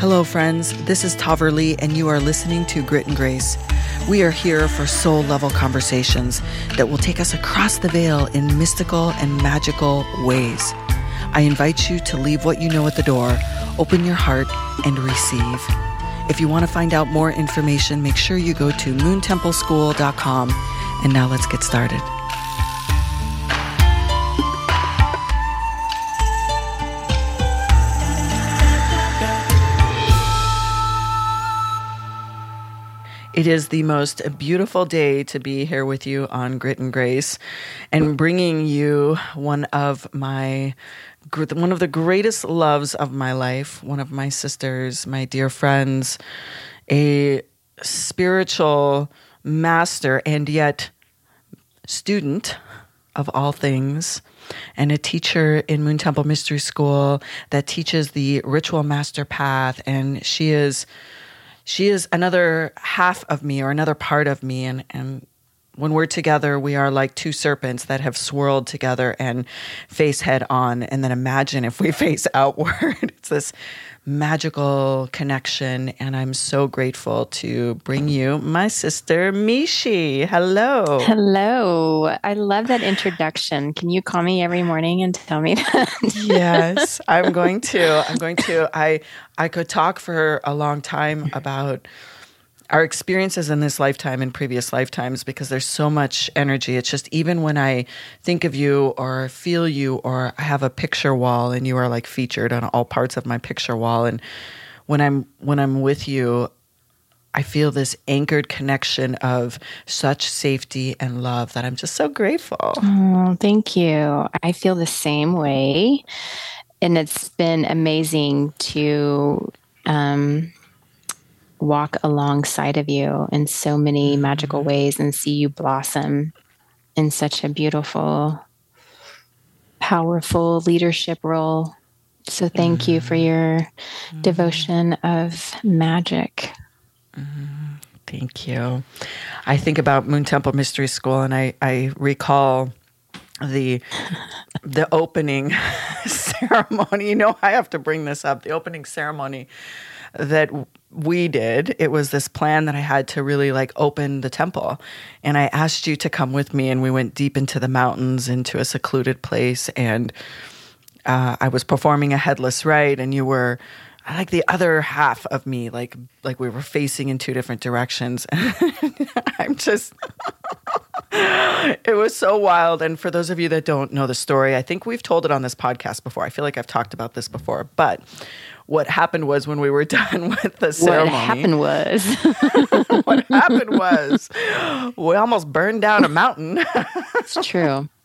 Hello, friends. This is Tahverlee, and you are listening to Grit and Grace. We are here for soul level conversations that will take us across the veil in mystical and magical ways. I invite you to leave what you know at the door, open your heart, and receive. If you want to find out more information, make sure you go to moontempleschool.com. And now let's get started. It is the most beautiful day to be here with you on Grit and Grace and bringing you one of my one of the greatest loves of my life, one of my sisters, my dear friends, a spiritual master and yet student of all things and a teacher in Moon Temple Mystery School that teaches the ritual master path. And she is she is another half of me or another part of me. And and when we're together we are like two serpents that have swirled together and face head on. And then imagine if we face outward. It's this magical connection and i'm so grateful to bring you my sister mishi. Hello. Hello. I love that introduction. Can you call me every morning and tell me that? Yes i'm going to. I'm going to. I i could talk for a long time about our experiences in this lifetime and previous lifetimes because there's so much energy. It's just even when I think of you or feel you or I have a picture wall and you are like featured on all parts of my picture wall and when I'm when I'm with you I feel this anchored connection of such safety and love that I'm just so grateful. Oh, thank you. I feel the same way. And it's been amazing to um, walk alongside of you in so many mm-hmm. magical ways and see you blossom in such a beautiful, powerful leadership role. So, thank mm-hmm. you for your mm-hmm. devotion of magic. Mm-hmm. Thank you. I think about Moon Temple Mystery School and I, I recall the the opening ceremony. You know, I have to bring this up. The opening ceremony that we did. It was this plan that I had to really like open the temple. And I asked you to come with me, and we went deep into the mountains, into a secluded place. And uh, I was performing a headless rite, and you were like the other half of me, like like we were facing in two different directions. I'm just. it was so wild. And for those of you that don't know the story, I think we've told it on this podcast before. I feel like I've talked about this before, but what happened was when we were done with the ceremony. What happened was. what happened was we almost burned down a mountain. it's true.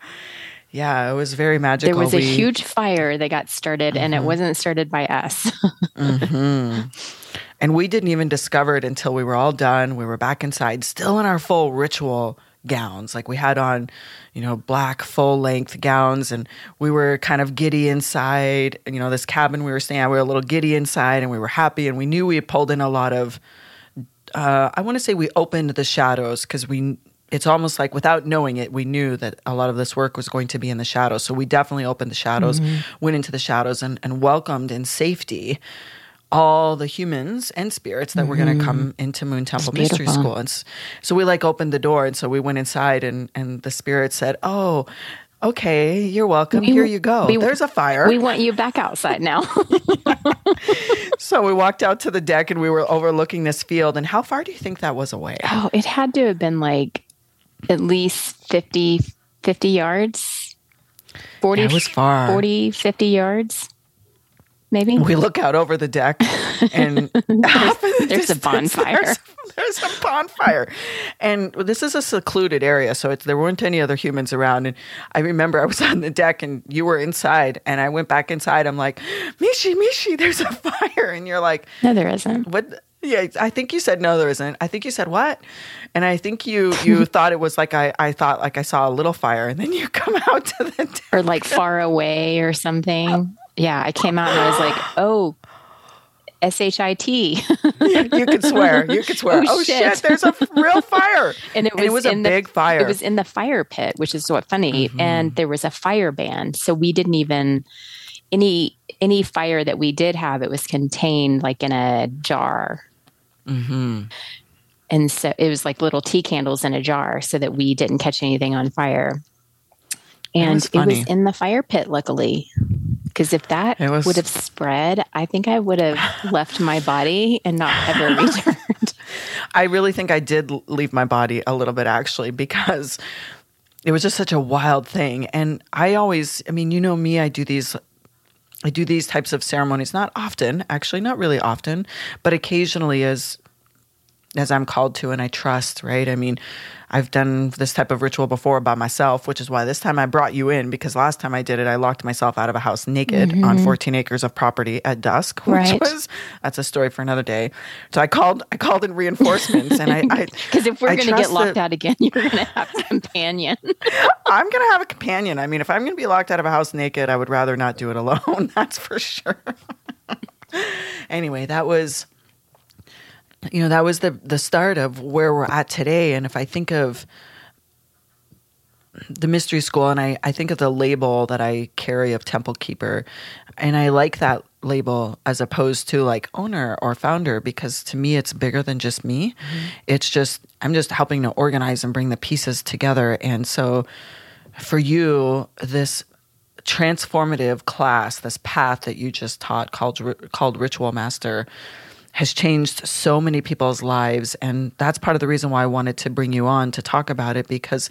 Yeah, it was very magical. There was a we, huge fire that got started, mm-hmm. and it mm-hmm. wasn't started by us. mm-hmm. And we didn't even discover it until we were all done. We were back inside, still in our full ritual gowns. Like we had on, you know, black full length gowns and we were kind of giddy inside. You know, this cabin we were staying at, we were a little giddy inside and we were happy and we knew we had pulled in a lot of uh, I want to say we opened the shadows because we it's almost like without knowing it, we knew that a lot of this work was going to be in the shadows. So we definitely opened the shadows, mm-hmm. went into the shadows, and, and welcomed in safety all the humans and spirits that mm-hmm. were going to come into Moon Temple Mystery School. And so we like opened the door, and so we went inside, and and the spirit said, "Oh." Okay, you're welcome. We, Here you go. We, There's a fire. We want you back outside now. so we walked out to the deck and we were overlooking this field. And how far do you think that was away? Oh, it had to have been like at least 50, 50 yards. 40, yeah, it was far. 40, 50 yards maybe. We look out over the deck and there's, there's a bonfire. There's, there's, a bonfire. And this is a secluded area, so there weren't any other humans around. And I remember I was on the deck and you were inside, and I went back inside. I'm like, Mishi, Mishi, there's a fire. And you're like, No, there isn't. What? Yeah, I think you said no, there isn't. I think you said what? And I think you you thought it was like I I thought like I saw a little fire, and then you come out to the deck. or like far away or something uh, yeah, I came out and I was like, oh, S H I T. You could swear. You could swear. Oh, oh shit. shit. there's a real fire. And it was, and it was a big fire. It was in the fire pit, which is what funny. Mm-hmm. And there was a fire ban. So we didn't even any any fire that we did have, it was contained like in a jar. Mm-hmm. And so it was like little tea candles in a jar so that we didn't catch anything on fire. And was it was in the fire pit, luckily. Because if that was- would have spread, I think I would have left my body and not ever returned. I really think I did leave my body a little bit actually because it was just such a wild thing. And I always, I mean, you know me, I do these. I do these types of ceremonies not often, actually, not really often, but occasionally as as I'm called to and I trust, right? I mean, I've done this type of ritual before by myself, which is why this time I brought you in because last time I did it, I locked myself out of a house naked on mm-hmm. 14 acres of property at dusk, which Right. was that's a story for another day. So I called I called in reinforcements and I, I Because if we're going to get locked that- out again, you're going to have a companion. I'm gonna have a companion. I mean, if I'm gonna be locked out of a house naked, I would rather not do it alone. That's for sure. anyway, that was, you know, that was the the start of where we're at today. And if I think of the mystery school, and I I think of the label that I carry of temple keeper, and I like that label as opposed to like owner or founder because to me it's bigger than just me. Mm-hmm. It's just I'm just helping to organize and bring the pieces together. And so for you, this transformative class, this path that you just taught called called Ritual Master has changed so many people's lives. And that's part of the reason why I wanted to bring you on to talk about it because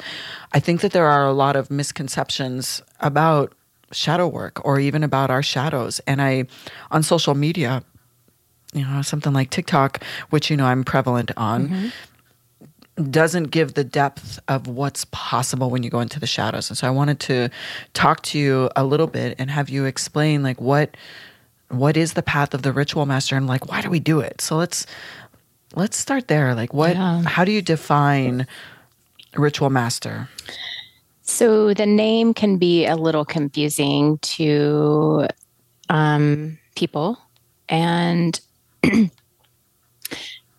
I think that there are a lot of misconceptions about shadow work or even about our shadows. And I on social media you know something like TikTok which you know I'm prevalent on mm-hmm. doesn't give the depth of what's possible when you go into the shadows. And so I wanted to talk to you a little bit and have you explain like what what is the path of the ritual master and like why do we do it? So let's let's start there. Like what Yeah. how do you define ritual master? So the name can be a little confusing to um, people. And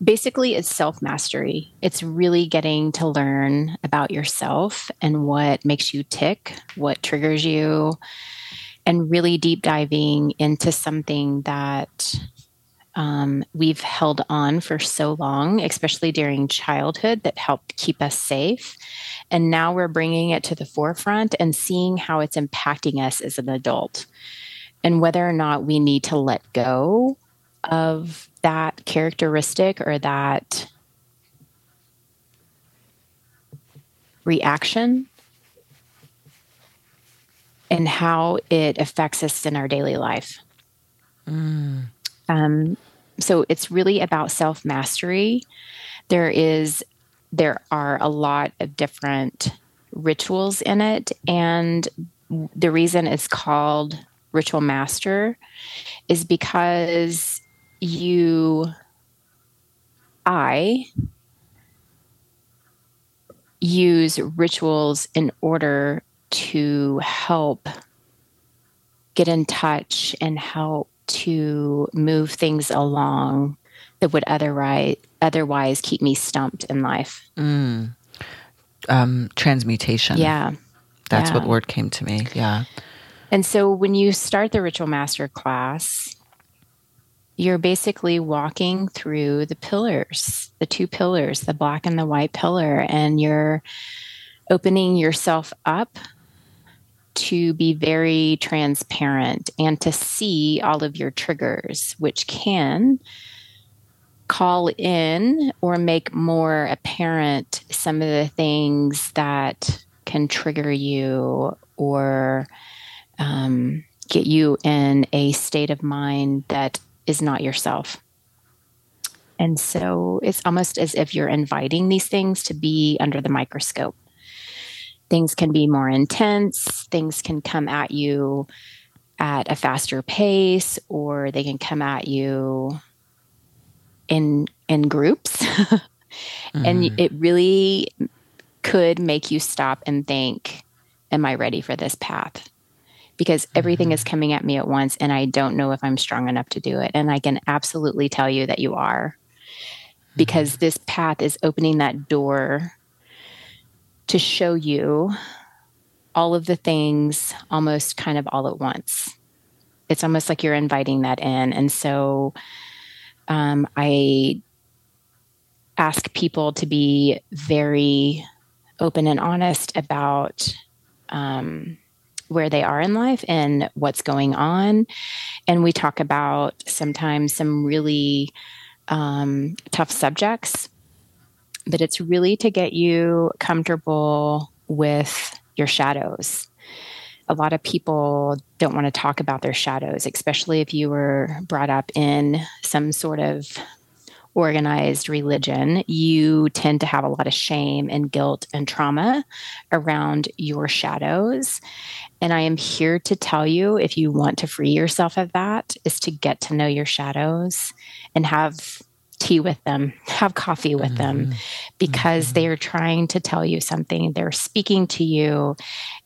basically, it's self mastery. It's really getting to learn about yourself and what makes you tick, what triggers you, and really deep diving into something that um, we've held on for so long, especially during childhood, that helped keep us safe. And now we're bringing it to the forefront and seeing how it's impacting us as an adult and whether or not we need to let go of that characteristic or that reaction and how it affects us in our daily life. Um, so it's really about self mastery. There is there are a lot of different rituals in it and the reason it's called ritual master is because you i use rituals in order to help get in touch and help to move things along that would otherwise otherwise keep me stumped in life. Um transmutation. Yeah. That's what word came to me. Yeah. And so when you start the ritual master class, you're basically walking through the pillars, the two pillars, the black and the white pillar, and you're opening yourself up to be very transparent and to see all of your triggers, which can call in or make more apparent some of the things that can trigger you or um, get you in a state of mind that is not yourself. And so it's almost as if you're inviting these things to be under the microscope. Things can be more intense, things can come at you at a faster pace, or they can come at you in in groups. and mm-hmm. it really could make you stop and think, Am I ready for this path? Because everything is mm-hmm. coming at me at once, and I don't know if I'm strong enough to do it. And I can absolutely tell you that you are, because mm-hmm. this path is opening that door to show you all of the things almost kind of all at once. it's almost like you're inviting that in. And so um, I ask people to be very open and honest about um, where they are in life and what's going on. And we talk about sometimes some really um, tough subjects, but it's really to get you comfortable with your shadows. A lot of people don't want to talk about their shadows, especially if you were brought up in some sort of organized religion, you tend to have a lot of shame and guilt and trauma around your shadows. And I am here to tell you if you want to free yourself of that, is to get to know your shadows and have tea with them, have coffee with mm-hmm. them, because mm-hmm. they are trying to tell you something. They're speaking to you,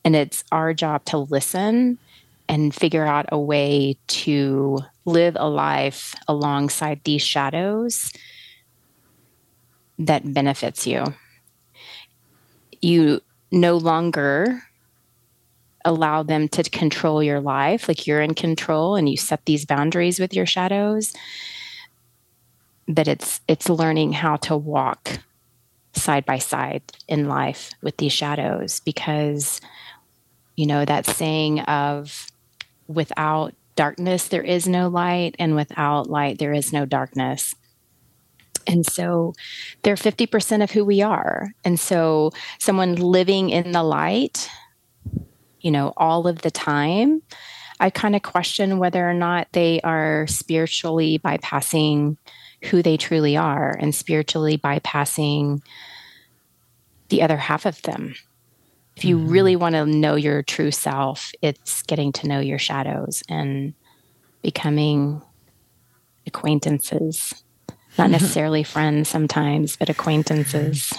and it's our job to listen and figure out a way to live a life alongside these shadows that benefits you. You no longer allow them to control your life like you're in control and you set these boundaries with your shadows but it's it's learning how to walk side by side in life with these shadows because you know that saying of without darkness there is no light and without light there is no darkness. And so they're 50% of who we are. And so someone living in the light you know all of the time i kind of question whether or not they are spiritually bypassing who they truly are and spiritually bypassing the other half of them if you mm-hmm. really want to know your true self, it's getting to know your shadows and becoming acquaintances. Not necessarily friends sometimes, but acquaintances.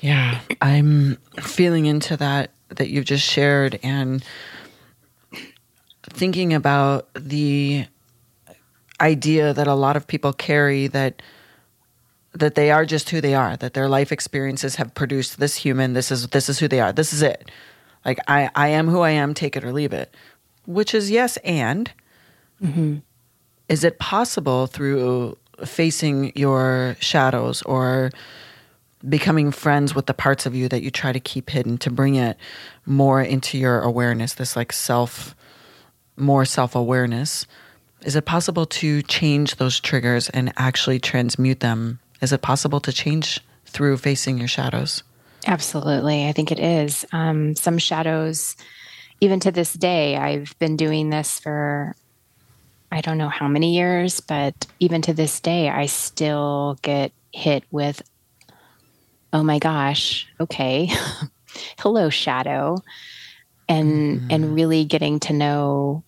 Yeah, I'm feeling into that that you've just shared and thinking about the idea that a lot of people carry that that they are just who they are, that their life experiences have produced this human, this is this is who they are. This is it. Like I I am who I am, take it or leave it. Which is yes and mm-hmm. is it possible through facing your shadows or becoming friends with the parts of you that you try to keep hidden to bring it more into your awareness, this like self more self-awareness? Is it possible to change those triggers and actually transmute them is it possible to change through facing your shadows? Absolutely. I think it is. Um, some shadows, even to this day, I've been doing this for I don't know how many years, but even to this day, I still get hit with, oh my gosh, okay, hello, shadow. And, mm. and really getting to know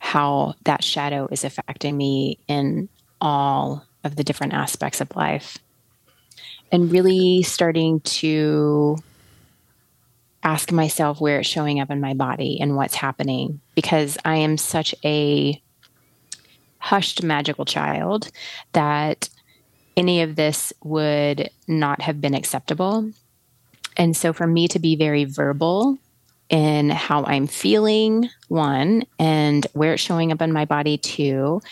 how that shadow is affecting me in all of the different aspects of life and really starting to ask myself where it's showing up in my body and what's happening because I am such a hushed magical child that any of this would not have been acceptable. And so for me to be very verbal in how I'm feeling, one, and where it's showing up in my body, two,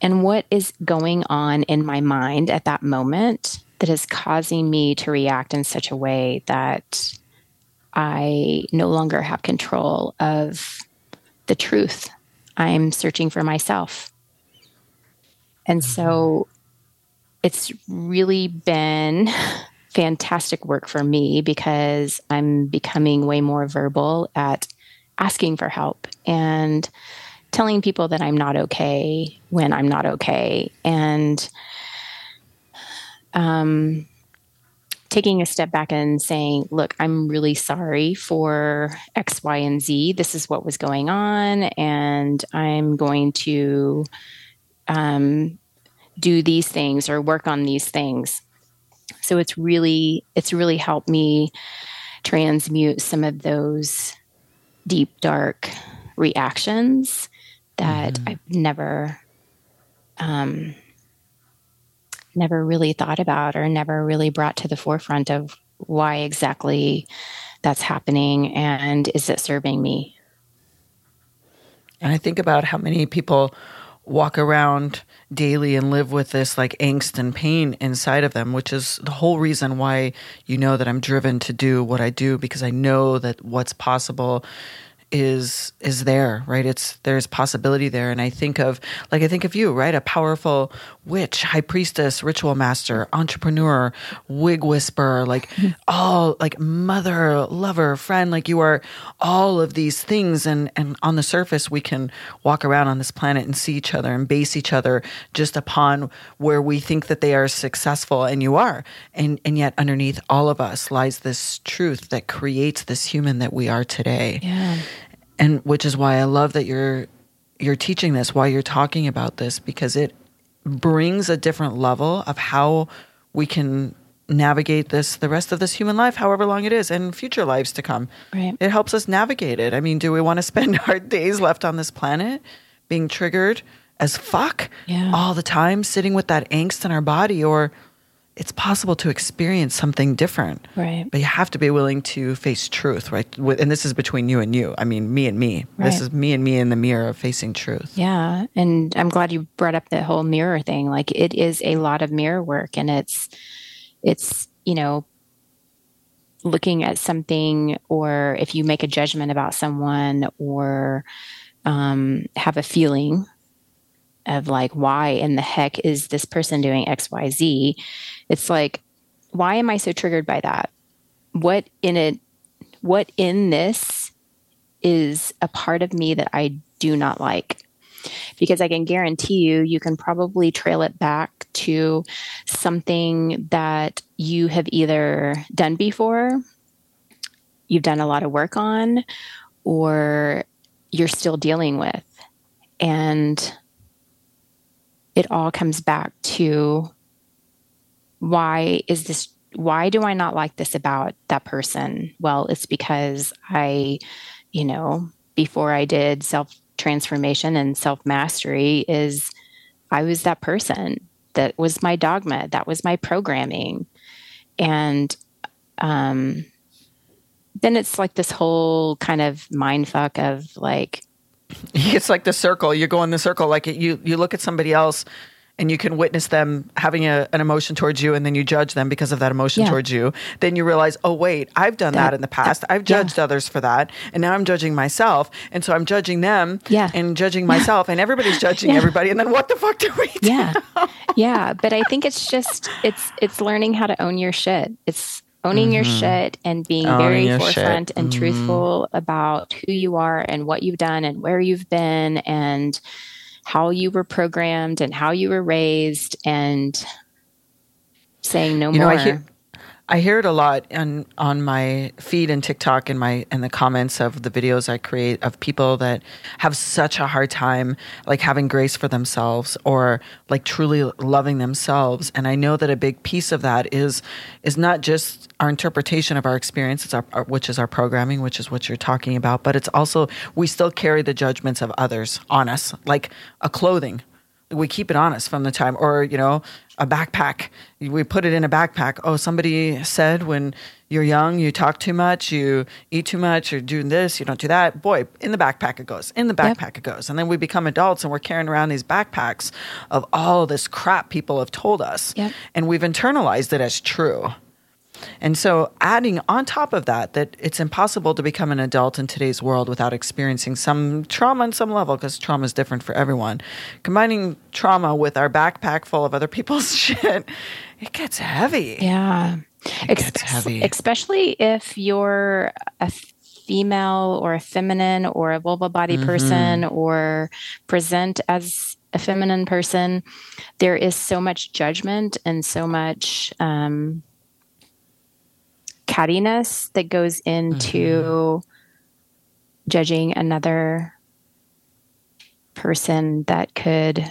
and what is going on in my mind at that moment that is causing me to react in such a way that I no longer have control of the truth. I'm searching for myself. And so mm-hmm. it's really been fantastic work for me because I'm becoming way more verbal at asking for help and telling people that I'm not okay when I'm not okay and um, taking a step back and saying, look, I'm really sorry for X, Y, and Z. This is what was going on, and I'm going to um, do these things or work on these things. So it's really it's really helped me transmute some of those deep dark reactions that mm-hmm. I've never um, never really thought about or never really brought to the forefront of why exactly that's happening and is it serving me? And I think about how many people walk around daily and live with this like angst and pain inside of them, which is the whole reason why you know that I'm driven to do what I do because I know that what's possible is is there right? It's there's possibility there. And i think of like i think of you right? A powerful witch high priestess ritual master entrepreneur wig whisperer like all like mother lover friend like you are all of these things. And and on the surface we can walk around on this planet and see each other and base each other just upon where we think that they are successful. And you are. And and yet underneath all of us lies this truth that creates this human that we are today. Yeah. and which is why I love that you're you're teaching this, why you're talking about this, because it brings a different level of how we can navigate this the rest of this human life, however long it is, and future lives to come. Right. It helps us navigate it. I mean, do we want to spend our days left on this planet being triggered as fuck Yeah. all the time, sitting with that angst in our body, or it's possible to experience something different. Right. But you have to be willing to face truth, right? And this is between you and you. I mean, me and me. This is me and me in the mirror of facing truth. Yeah. And I'm glad you brought up the whole mirror thing. Like it is a lot of mirror work and it's it's, you know, looking at something or if you make a judgment about someone or um, have a feeling of like why in the heck is this person doing xyz it's like why am i so triggered by that? What in it what in this is a part of me that i do not like? Because I can guarantee you, you can probably trail it back to something that you have either done before, you've done a lot of work on, or you're still dealing with. And it all comes back to why is this why do I not like this about that person? Well, it's because I, you know, before I did self transformation and self mastery, is I was that person. That was my dogma. That was my programming. And um, then it's like this whole kind of mind fuck of like, It's like the circle. You go in the circle. Like you, you look at somebody else and you can witness them having a, an emotion towards you and then you judge them because of that emotion Yeah. towards you. Then you realize, oh, wait, I've done that, That- in the past. that- I've yeah. judged others for that. And now I'm judging myself. And so I'm judging them Yeah. and judging myself. And everybody's judging Yeah. everybody. And then what the fuck do we do? yeah yeah but i think it's just it's it's learning how to own your shit it's owning your shit and being Mm-hmm. Owning very your shit. forefront and Mhm. truthful about who you are and what you've done and where you've been and how you were programmed and how you were raised and saying no You know, more I hear, I hear it a lot on on my feed and TikTok and my and the comments of the videos I create of people that have such a hard time like having grace for themselves or like truly loving themselves. And I know that a big piece of that is is not just our interpretation of our experience, it's our, our which is our programming, which is what you're talking about, but it's also we still carry the judgments of others on us, like a clothing we keep it honest from the time or you know a backpack. We put it in a backpack. Oh somebody said when you're young you talk too much you eat too much you're doing this you don't do that. Boy in the backpack it goes in the backpack it goes. And then we become adults and we're carrying around these backpacks of all this crap people have told us. Yep. and we've internalized it as true and so, adding on top of that, that it's impossible to become an adult in today's world without experiencing some trauma on some level, because trauma is different for everyone. Combining trauma with our backpack full of other people's shit, it gets heavy. yeah It gets heavy. especially if you're a female or a feminine or a vulva body Mm-hmm. person or present as a feminine person there is so much judgment and so much um, cattiness that goes into Mm-hmm. judging another person that could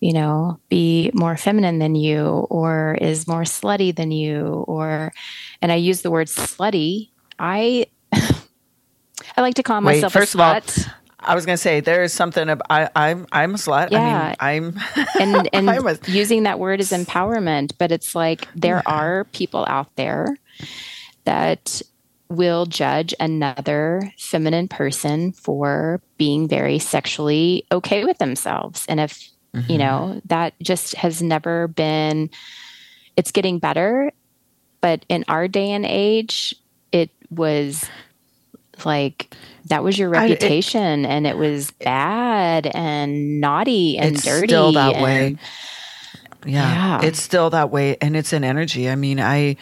you know, be more feminine than you or is more slutty than you or and I use the word slutty. I I like to call Wait, myself first a of all, slut. I was going to say there is something. I, I'm I'm a slut. Yeah. I mean, I'm and and I'm a- using that word is empowerment, but it's like there are people out there that will judge another feminine person for being very sexually okay with themselves. And if, mm-hmm. you know, that just has never been, it's getting better. But in our day and age, it was like that was your reputation I, it, and it was bad and naughty and it's dirty. Still that and, way. Yeah, yeah, it's still that way, and it's an energy. I mean, I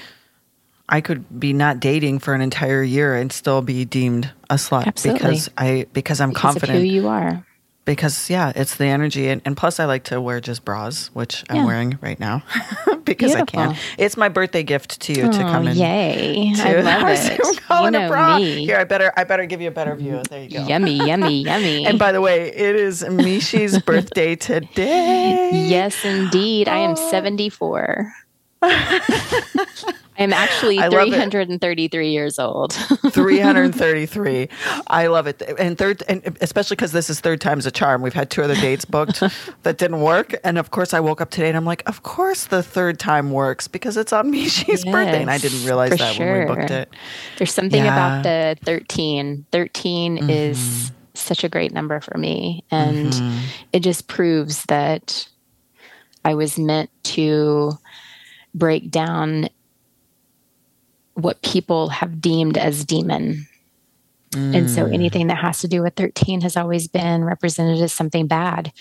I could be not dating for an entire year and still be deemed a slut Absolutely. because I because I'm because confident who you are. Because yeah, it's the energy, and, and plus I like to wear just bras, which I'm wearing right now because Beautiful. I can. It's my birthday gift to you oh, to come in. Yay! To I love it. you know a bra. Me. Here, I better I better give you a better view. There you go. Yummy, yummy, yummy. and by the way, it is Mishi's birthday today. Yes, indeed. Oh. I am 74. I'm actually 333 years old. 333. I love it. And third, and especially because this is third time's a charm. We've had two other dates booked that didn't work. And of course, I woke up today and I'm like, of course the third time works because it's on Mishi's yes, birthday. And I didn't realize that sure. when we booked it. There's something yeah. about the 13. 13 mm-hmm. is such a great number for me. And mm-hmm. it just proves that I was meant to break down what people have deemed as demon. Mm. And so mm. anything that has to do with 13 has always been represented as something bad.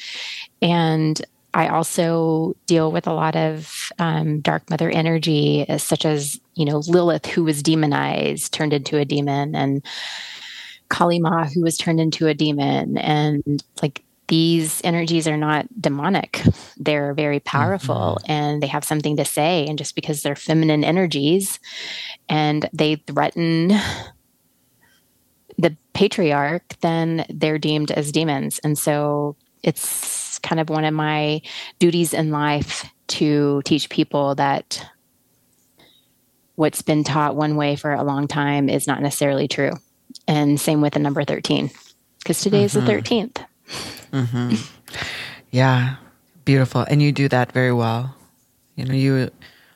And I also deal with a lot of um, dark mother energy, uh, such as, you know, Lilith, who was demonized, turned into a demon, and Kali Ma, who was turned into a demon. And like these energies are not demonic. They're very powerful mm-hmm. and they have something to say. And just because they're feminine energies and they threaten the patriarch, then they're deemed as demons. And so it's kind of one of my duties in life to teach people that what's been taught one way for a long time is not necessarily true. And same with the number 13, because today mm-hmm. is the 13th. Mm-hmm. Yeah, beautiful. And you do that very well. You know, you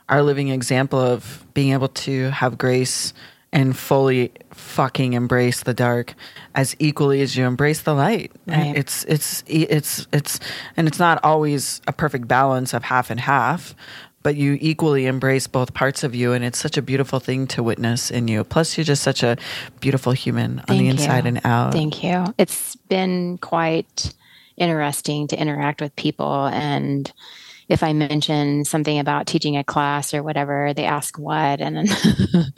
are a living example of being able to have grace and fully fucking embrace the dark as equally as you embrace the light. Right. It's it's it's it's and it's not always a perfect balance of half and half, but you equally embrace both parts of you and it's such a beautiful thing to witness in you. Plus you're just such a beautiful human Thank on the inside you. and out. Thank you. It's been quite interesting to interact with people and if I mention something about teaching a class or whatever, they ask what, and then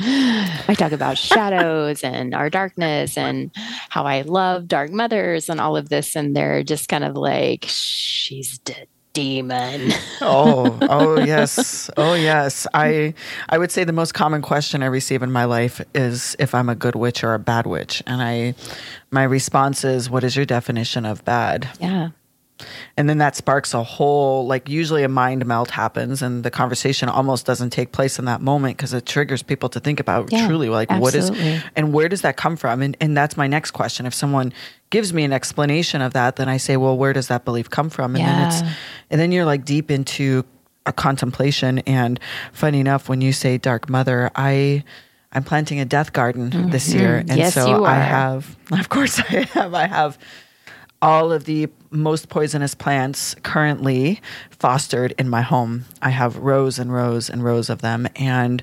I talk about shadows and our darkness and how I love dark mothers and all of this, and they're just kind of like, "She's dead." Demon. oh, oh yes. Oh yes. I I would say the most common question I receive in my life is if I'm a good witch or a bad witch. And I my response is what is your definition of bad? Yeah and then that sparks a whole like usually a mind melt happens and the conversation almost doesn't take place in that moment because it triggers people to think about yeah, truly like absolutely. what is and where does that come from and and that's my next question if someone gives me an explanation of that then i say well where does that belief come from and yeah. then it's and then you're like deep into a contemplation and funny enough when you say dark mother i i'm planting a death garden mm-hmm. this year and yes, so i have of course i have i have all of the most poisonous plants currently fostered in my home. I have rows and rows and rows of them. And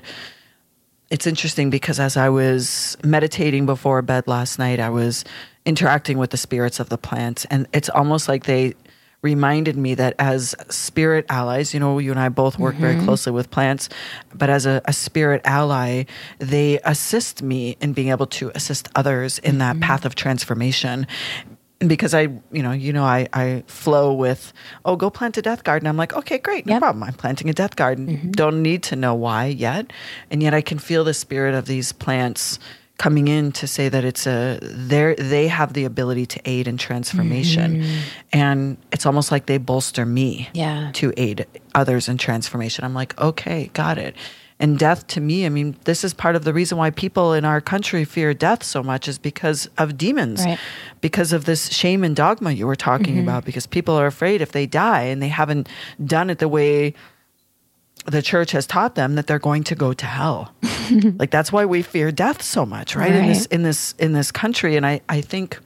it's interesting because as I was meditating before bed last night, I was interacting with the spirits of the plants. And it's almost like they reminded me that as spirit allies, you know, you and I both work mm-hmm. very closely with plants, but as a, a, spirit ally, they assist me in being able to assist others in that mm-hmm. path of transformation because I, you know, you know, I, I flow with, oh, go plant a death garden. I'm like, okay, great, no yep. problem. I'm planting a death garden. Mm-hmm. Don't need to know why yet, and yet I can feel the spirit of these plants coming in to say that it's a they they have the ability to aid in transformation, mm-hmm. and it's almost like they bolster me, yeah. to aid others in transformation. I'm like, okay, got it and death to me i mean this is part of the reason why people in our country fear death so much is because of demons right. because of this shame and dogma you were talking mm-hmm. about because people are afraid if they die and they haven't done it the way the church has taught them that they're going to go to hell. like that's why we fear death so much, right? Right. In this in this in this country. And I, I think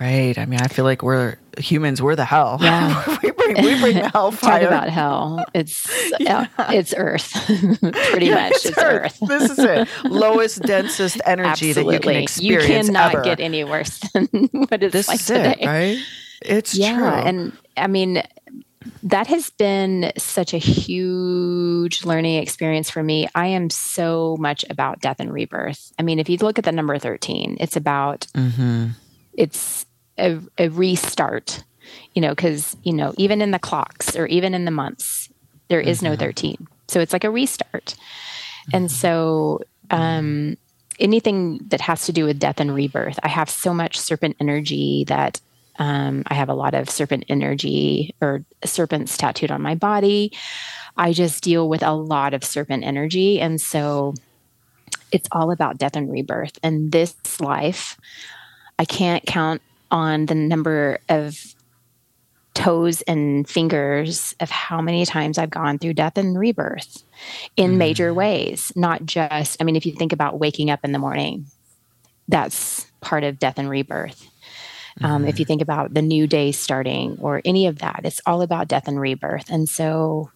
Right. I mean, I feel like we're humans. We're the hell. Yeah. we bring we bring the Talk about hell. It's uh, it's Earth. Pretty Yeah, much it's Earth. this is it. Lowest, densest energy that you can experience You cannot ever. get any worse than what it's this like is today. it, right? It's yeah true. and i mean that has been such a huge learning experience for me i am so much about death and rebirth i mean if you look at the number 13 it's about Mhm. it's a, a restart you know because you know even in the clocks or even in the months there is no 13 so it's like a restart. And so um anything that has to do with death and rebirth i have so much serpent energy that um, i have a lot of serpent energy or serpents tattooed on my body. I just deal with a lot of serpent energy. And so it's all about death and rebirth. And this life I can't count on the number of toes and fingers of how many times I've gone through death and rebirth in major ways. Not just, I mean, if you think about waking up in the morning, that's part of death and rebirth. Um, if you think about the new day starting or any of that, it's all about death and rebirth. And so,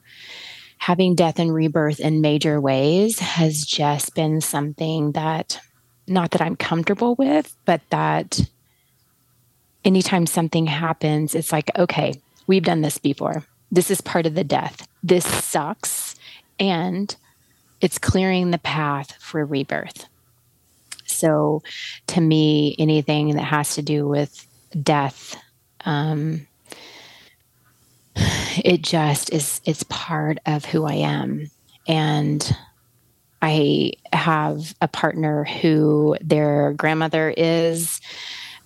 having death and rebirth in major ways has just been something that not that I'm comfortable with, but that anytime something happens, it's like, okay, we've done this before. This is part of the death. This sucks. And it's clearing the path for rebirth. So to me, anything that has to do with death, um, it just is it's part of who I am. And I have a partner who their grandmother is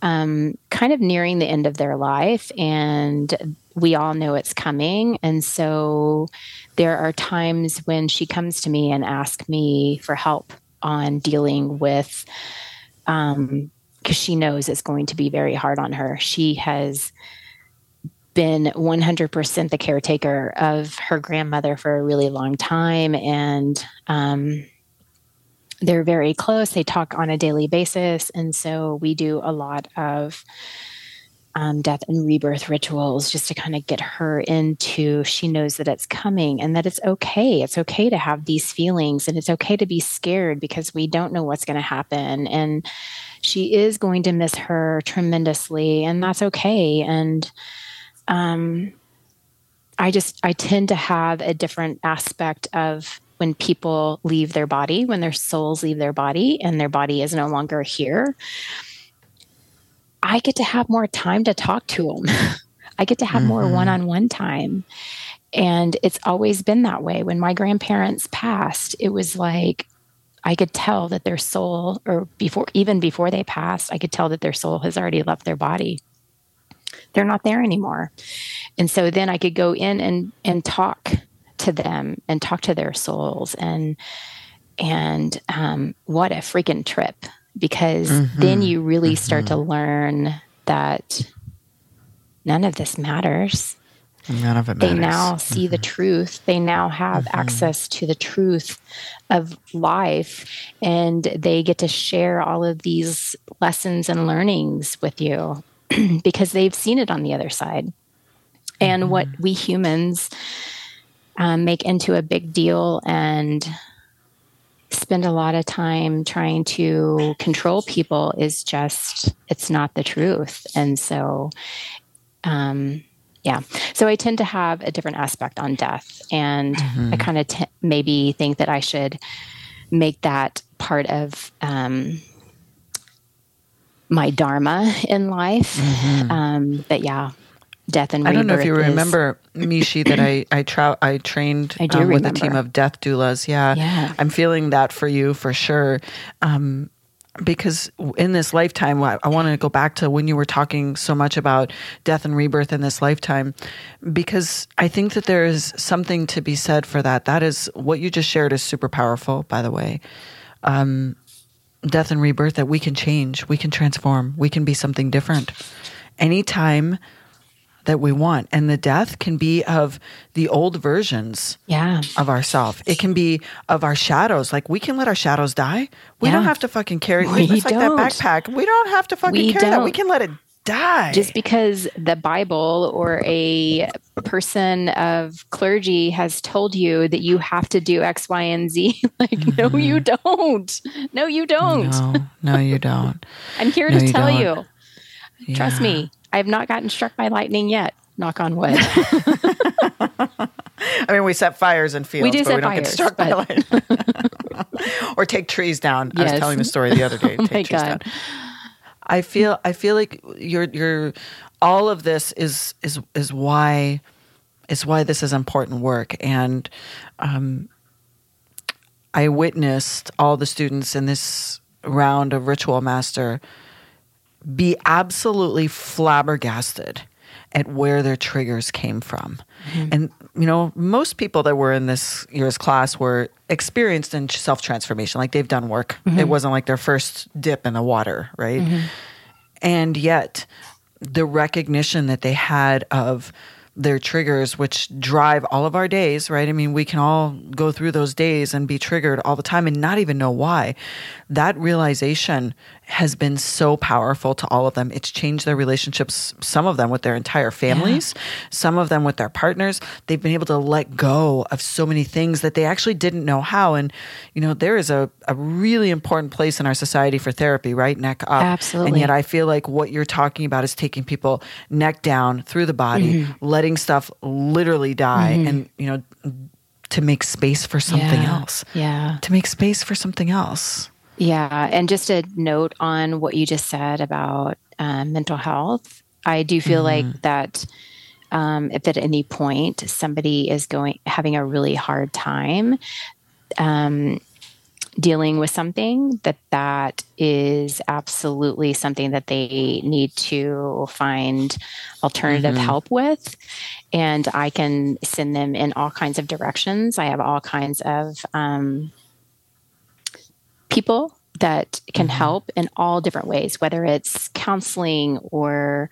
um, kind of nearing the end of their life, and we all know it's coming. And so there are times when she comes to me and asks me for help on dealing with, um, because she knows it's going to be very hard on her. She has been 100% the caretaker of her grandmother for a really long time and um, they're very close. They talk on a daily basis. And so we do a lot of um, death and rebirth rituals just to kind of get her into she knows that it's coming and that it's okay. It's okay to have these feelings and it's okay to be scared because we don't know what's going to happen. And she is going to miss her tremendously and that's okay. And um, I just I tend to have a different aspect of when people leave their body, when their souls leave their body and their body is no longer here. I get to have more time to talk to them. I get to have more mm-hmm. one-on-one time. And it's always been that way. When my grandparents passed, it was like I could tell that their soul, or before, even before they passed, I could tell that their soul has already left their body they're not there anymore. And so then I could go in and and talk to them and talk to their souls and and um, what a freaking trip because mm-hmm. then you really mm-hmm. start to learn that none of this matters. None of it matters. They now see the mm-hmm. truth. They now have access to the truth of life and they get to share all of these lessons and learnings with you because they've seen it on the other side. And what we humans um, make into a big deal and spend a lot of time trying to control people is just, it's not the truth. And so, um, yeah. So I tend to have a different aspect on death. And I kind of t- maybe think that I should make that part of um, my dharma in life. Um, but yeah, death and. I don't know if you is- remember Mishi that I I tra- I trained I do um, with a team of death doulas. Yeah, Yeah. I'm feeling that for you for sure. Um, because in this lifetime, I, I want to go back to when you were talking so much about death and rebirth in this lifetime, because I think that there is something to be said for that. That is what you just shared is super powerful, by the way. Um, death and rebirth that we can change, we can transform, we can be something different. Anytime that we want. And the death can be of the old versions Yeah. of ourself. It can be of our shadows. Like we can let our shadows die. We Yeah. don't have to fucking carry We it's like don't. that backpack. We don't have to fucking We carry that. We can let it die. Just because the Bible or a person of clergy has told you that you have to do X, Y, and Z, like, no, mm-hmm. you don't. No, you don't. no, no, you don't. I'm here No, to you tell don't. you. Trust me, I have not gotten struck by lightning yet. Knock on wood. I mean, we set fires in fields, do but we don't get fires, struck by but- lightning. or take trees down. I was telling the story the other day. Oh take my trees God. down. I feel I feel like you're you're all of this is is is why is why this is important work and um, I witnessed all the students in this round of ritual master be absolutely flabbergasted at where their triggers came from. Mm-hmm. And, you know, most people that were in this year's class were experienced in self transformation, like they've done work. Mm-hmm. It wasn't like their first dip in the water, right? Mm-hmm. And yet, the recognition that they had of their triggers, which drive all of our days, right? I mean, we can all go through those days and be triggered all the time and not even know why. That realization has been so powerful to all of them. It's changed their relationships, some of them with their entire families, some of them with their partners. They've been able to let go of so many things that they actually didn't know how. And, you know, there is a, a really important place in our society for therapy, right? Neck up. Absolutely. And yet I feel like what you're talking about is taking people neck down through the body, Mm-hmm. letting stuff literally die, and you know, to make space for something Yeah. else. Yeah. To make space for something else. Yeah. And just a note on what you just said about um, mental health, I do feel like that um, if at any point somebody is going having a really hard time um, dealing with something, that that is absolutely something that they need to find alternative help with. And I can send them in all kinds of directions. I have all kinds of um, people that can mm-hmm. help in all different ways, whether it's counseling or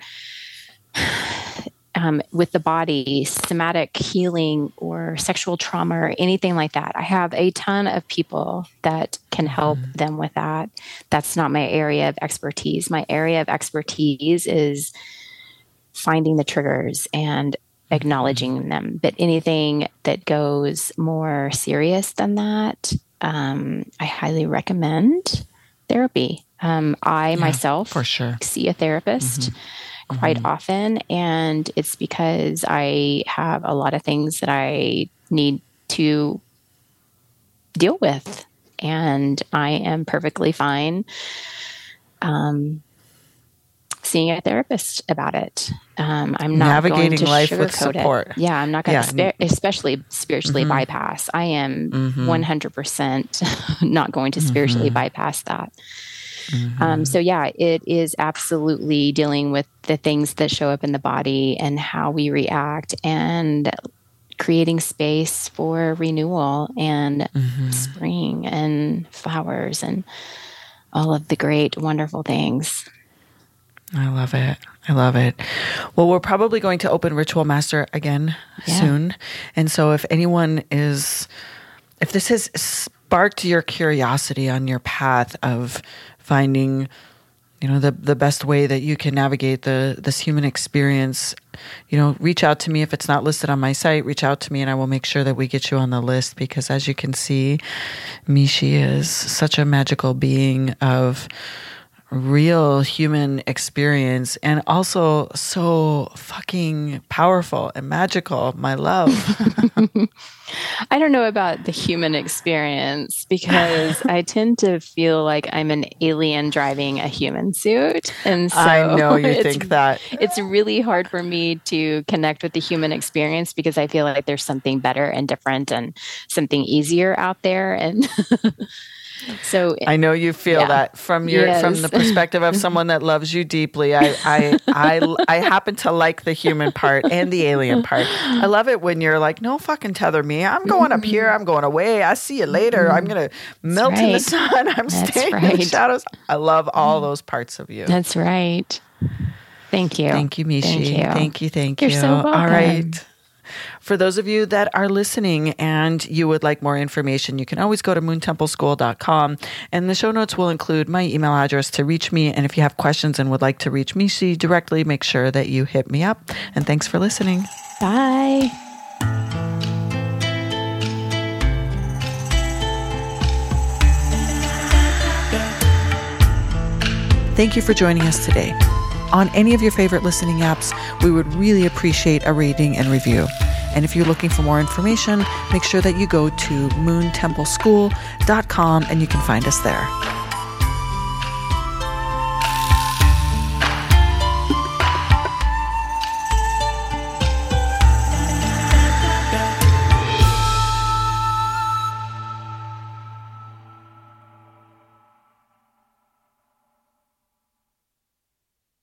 um, with the body, somatic healing, or sexual trauma, or anything like that. I have a ton of people that can help mm-hmm. them with that. That's not my area of expertise. My area of expertise is finding the triggers and mm-hmm. acknowledging them. But anything that goes more serious than that, um, I highly recommend therapy. Um, I myself for sure. see a therapist quite often, and it's because I have a lot of things that I need to deal with, and I am perfectly fine um, seeing a therapist about it. Um, I'm not going Navigating to life with support. It. Yeah, I'm not going Yeah. to, spe- especially spiritually mm-hmm. bypass. I am mm-hmm. 100% not going to spiritually mm-hmm. bypass that. Um, so yeah, it is absolutely dealing with the things that show up in the body and how we react and creating space for renewal and spring and flowers and all of the great, wonderful things. I love it. I love it. Well, we're probably going to open Ritual Master again Yeah. soon. And so if anyone is, if this has sparked your curiosity on your path of finding, you know, the, the best way that you can navigate the, this human experience, you know, reach out to me. If it's not listed on my site, reach out to me and I will make sure that we get you on the list because as you can see, Mishi is such a magical being of real human experience and also so fucking powerful and magical. My love. I don't know about the human experience because I tend to feel like I'm an alien driving a human suit. And so I know you think that. It's really hard for me to connect with the human experience because I feel like there's something better and different and something easier out there. And so I know you feel Yeah. that from your from the perspective of someone that loves you deeply. I, I I I happen to like the human part and the alien part. I love it when you're like, no fucking tether me. I'm going up here. I'm going away. I see you later. I'm mm-hmm. gonna melt in the sun. I'm That's staying in the shadows. I love all those parts of you. that's right. Thank you. Thank you, Mishi. Thank you. Thank you. Thank You're you. so welcome. All right. For those of you that are listening and you would like more information, you can always go to moontempleschool.com. And the show notes will include my email address to reach me. And if you have questions and would like to reach Mishi directly, make sure that you hit me up. And thanks for listening. Bye. Thank you for joining us today. On any of your favorite listening apps, we would really appreciate a rating and review. And if you're looking for more information, make sure that you go to moontempleschool.com and you can find us there.